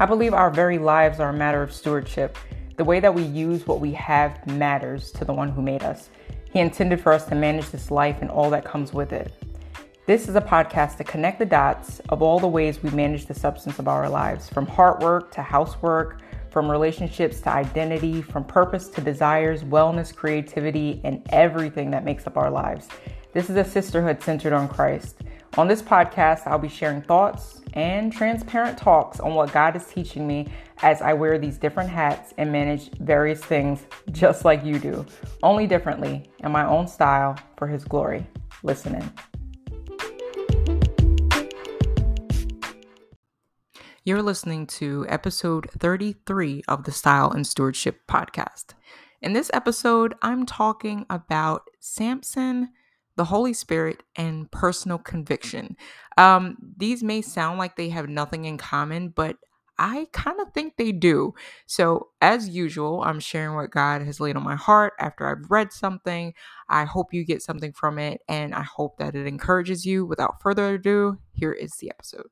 I believe our very lives are a matter of stewardship. The way that we use what we have matters to the one who made us. He intended for us to manage this life and all that comes with it. This is a podcast to connect the dots of all the ways we manage the substance of our lives, from hard work to housework, from relationships to identity, from purpose to desires, wellness, creativity, and everything that makes up our lives. This is a sisterhood centered on Christ. On this podcast, I'll be sharing thoughts and transparent talks on what God is teaching me as I wear these different hats and manage various things just like you do, only differently in my own style for His glory. Listen in. You're listening to episode 33 of the Style and Stewardship podcast. In this episode, I'm talking about Samson the Holy Spirit, and personal conviction. Um, these may sound like they have nothing in common, but I kind of think they do. So, as usual, I'm sharing what God has laid on my heart after I've read something. I hope you get something from it, and I hope that it encourages you. Without further ado, here is the episode.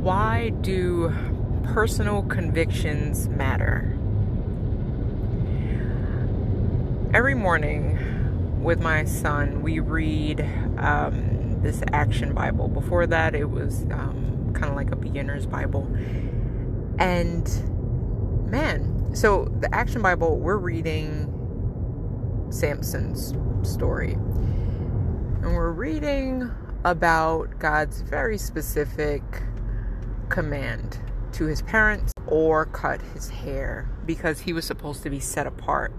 Why do personal convictions matter? Every morning with my son, we read um, this Action Bible. Before that, it was um, kind of like a beginner's Bible. And man, so the Action Bible, we're reading Samson's story. And we're reading about God's very specific command to his parents or cut his hair because he was supposed to be set apart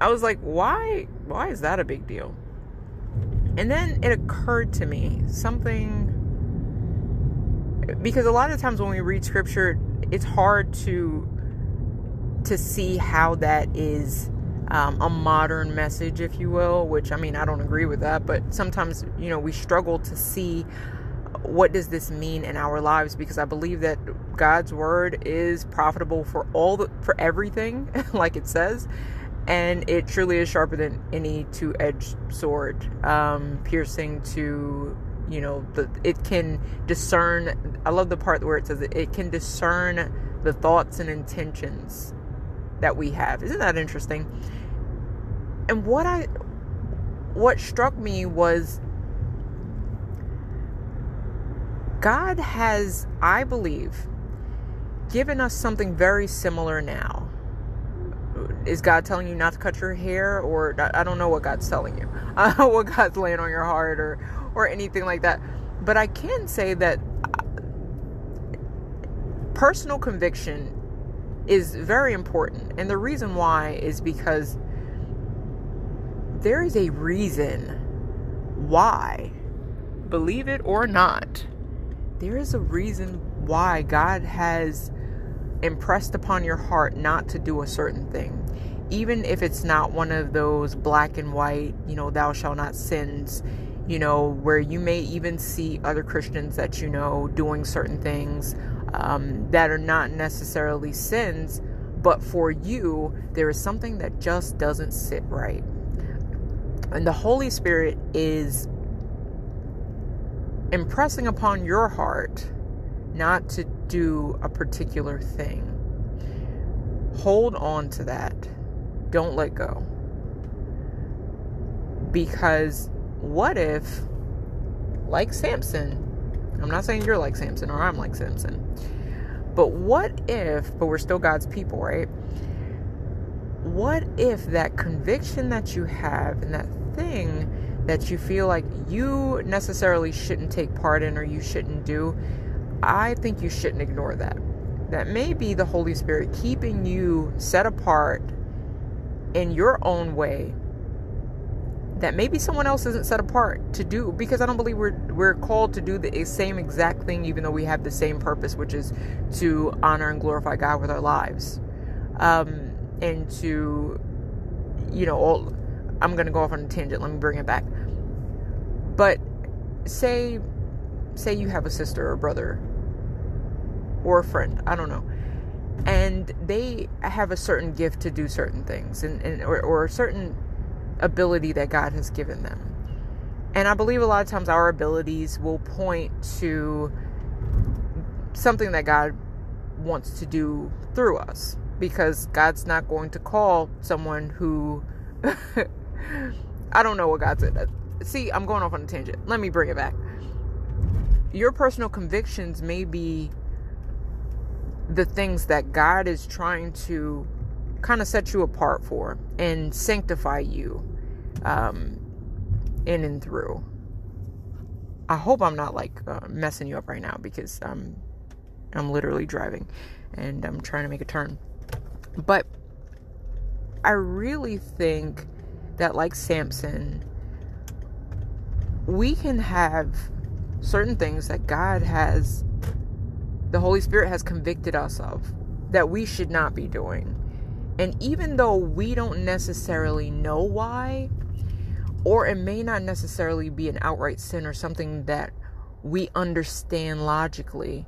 I was like, why why is that a big deal? And then it occurred to me something because a lot of times when we read scripture, it's hard to to see how that is um, a modern message, if you will. Which I mean, I don't agree with that, but sometimes you know we struggle to see what does this mean in our lives because I believe that God's word is profitable for all the for everything, like it says and it truly is sharper than any two-edged sword um, piercing to you know the it can discern i love the part where it says it, it can discern the thoughts and intentions that we have. Isn't that interesting? And what i what struck me was god has i believe given us something very similar now is God telling you not to cut your hair, or I don't know what God's telling you, uh, what God's laying on your heart, or or anything like that. But I can say that uh, personal conviction is very important, and the reason why is because there is a reason why, believe it or not, there is a reason why God has impressed upon your heart not to do a certain thing even if it's not one of those black and white, you know, thou shalt not sins, you know, where you may even see other Christians that you know doing certain things um, that are not necessarily sins, but for you, there is something that just doesn't sit right. And the Holy Spirit is impressing upon your heart not to do a particular thing. Hold on to that don't let go. Because what if, like Samson, I'm not saying you're like Samson or I'm like Samson, but what if, but we're still God's people, right? What if that conviction that you have and that thing that you feel like you necessarily shouldn't take part in or you shouldn't do, I think you shouldn't ignore that. That may be the Holy Spirit keeping you set apart in your own way that maybe someone else isn't set apart to do because I don't believe we're we're called to do the same exact thing even though we have the same purpose which is to honor and glorify God with our lives um, and to you know all I'm going to go off on a tangent let me bring it back but say say you have a sister or brother or a friend I don't know and they have a certain gift to do certain things and, and or, or a certain ability that God has given them. And I believe a lot of times our abilities will point to something that God wants to do through us because God's not going to call someone who I don't know what God said. See, I'm going off on a tangent. Let me bring it back. Your personal convictions may be the things that God is trying to kind of set you apart for and sanctify you um, in and through. I hope I'm not like uh, messing you up right now because I'm I'm literally driving and I'm trying to make a turn. But I really think that like Samson we can have certain things that God has the Holy Spirit has convicted us of that we should not be doing. And even though we don't necessarily know why, or it may not necessarily be an outright sin or something that we understand logically,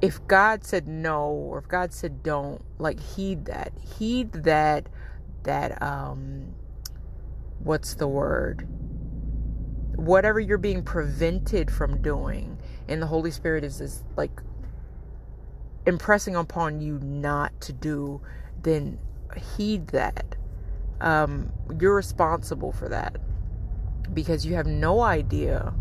if God said no or if God said don't, like heed that. Heed that that um what's the word? Whatever you're being prevented from doing, and the Holy Spirit is this like impressing upon you not to do, then heed that. Um, you're responsible for that because you have no idea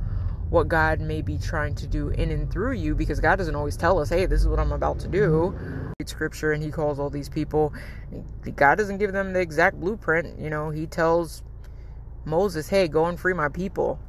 what God may be trying to do in and through you because God doesn't always tell us, hey, this is what I'm about to do. Read scripture and he calls all these people. God doesn't give them the exact blueprint. You know, he tells Moses, hey, go and free my people.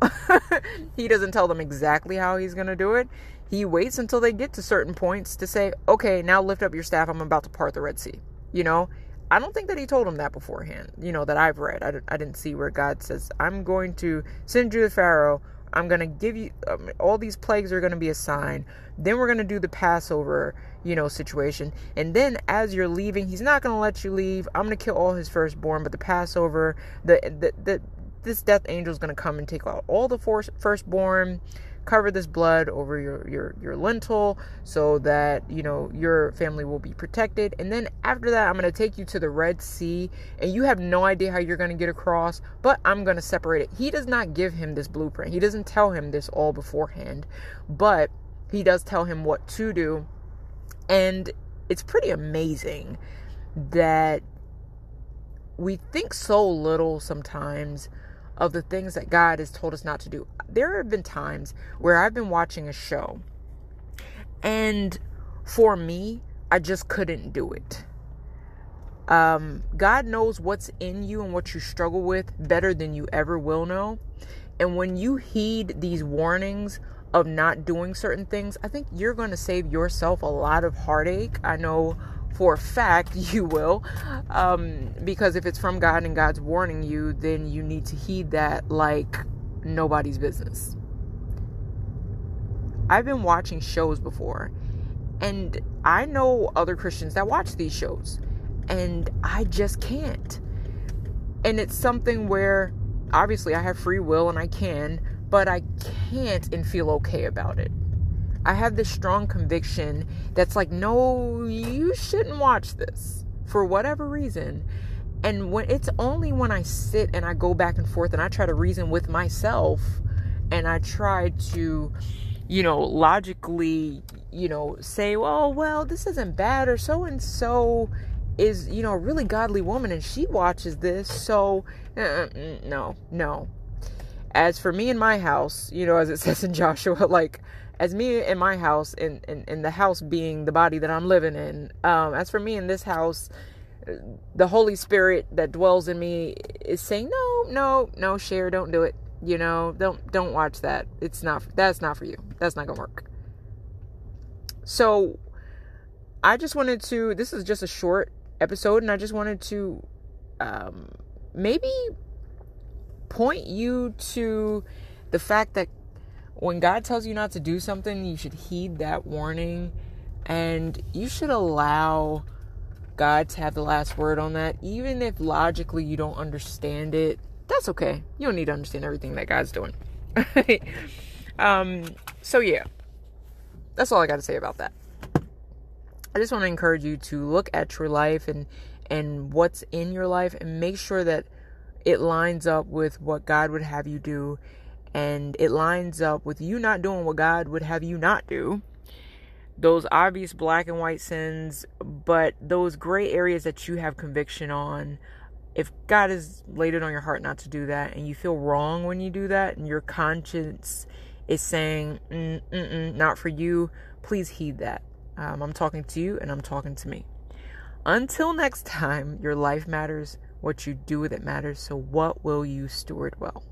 he doesn't tell them exactly how he's going to do it. He waits until they get to certain points to say, okay, now lift up your staff. I'm about to part the Red Sea. You know, I don't think that he told them that beforehand, you know, that I've read. I, I didn't see where God says, I'm going to send you to Pharaoh. I'm going to give you um, all these plagues are going to be a sign. Then we're going to do the Passover, you know, situation. And then as you're leaving, he's not going to let you leave. I'm going to kill all his firstborn, but the Passover, the the, the this death angel is going to come and take out all the firstborn cover this blood over your your your lintel so that you know your family will be protected. And then after that I'm going to take you to the Red Sea and you have no idea how you're going to get across but I'm going to separate it. He does not give him this blueprint. He doesn't tell him this all beforehand but he does tell him what to do. And it's pretty amazing that we think so little sometimes of the things that God has told us not to do. There have been times where I've been watching a show and for me, I just couldn't do it. Um, God knows what's in you and what you struggle with better than you ever will know. And when you heed these warnings of not doing certain things, I think you're going to save yourself a lot of heartache. I know for a fact you will. Um, because if it's from God and God's warning you, then you need to heed that like nobody's business. I've been watching shows before, and I know other Christians that watch these shows, and I just can't. And it's something where obviously I have free will and I can, but I can't and feel okay about it. I have this strong conviction that's like, no, you shouldn't watch this for whatever reason. And when it's only when I sit and I go back and forth and I try to reason with myself and I try to, you know, logically, you know, say, well, well, this isn't bad or so and so is, you know, a really godly woman and she watches this. So, uh, no, no. As for me in my house, you know, as it says in Joshua, like, as me in my house and in, in, in, the house being the body that i'm living in um, as for me in this house the holy spirit that dwells in me is saying no no no share don't do it you know don't don't watch that. It's not that's not for you. That's not gonna work. So i just wanted to this is just a short episode and i just wanted to um, maybe point you to the fact that when God tells you not to do something, you should heed that warning and you should allow God to have the last word on that. Even if logically you don't understand it, that's okay. You don't need to understand everything that God's doing. um, so, yeah, that's all I got to say about that. I just want to encourage you to look at your life and and what's in your life and make sure that it lines up with what God would have you do and it lines up with you not doing what God would have you not do, those obvious black and white sins, but those gray areas that you have conviction on, if God has laid it on your heart not to do that and you feel wrong when you do that and your conscience is saying, mm, not for you, please heed that. Um, I'm talking to you and I'm talking to me. Until next time, your life matters. What you do with it matters. So, what will you steward well?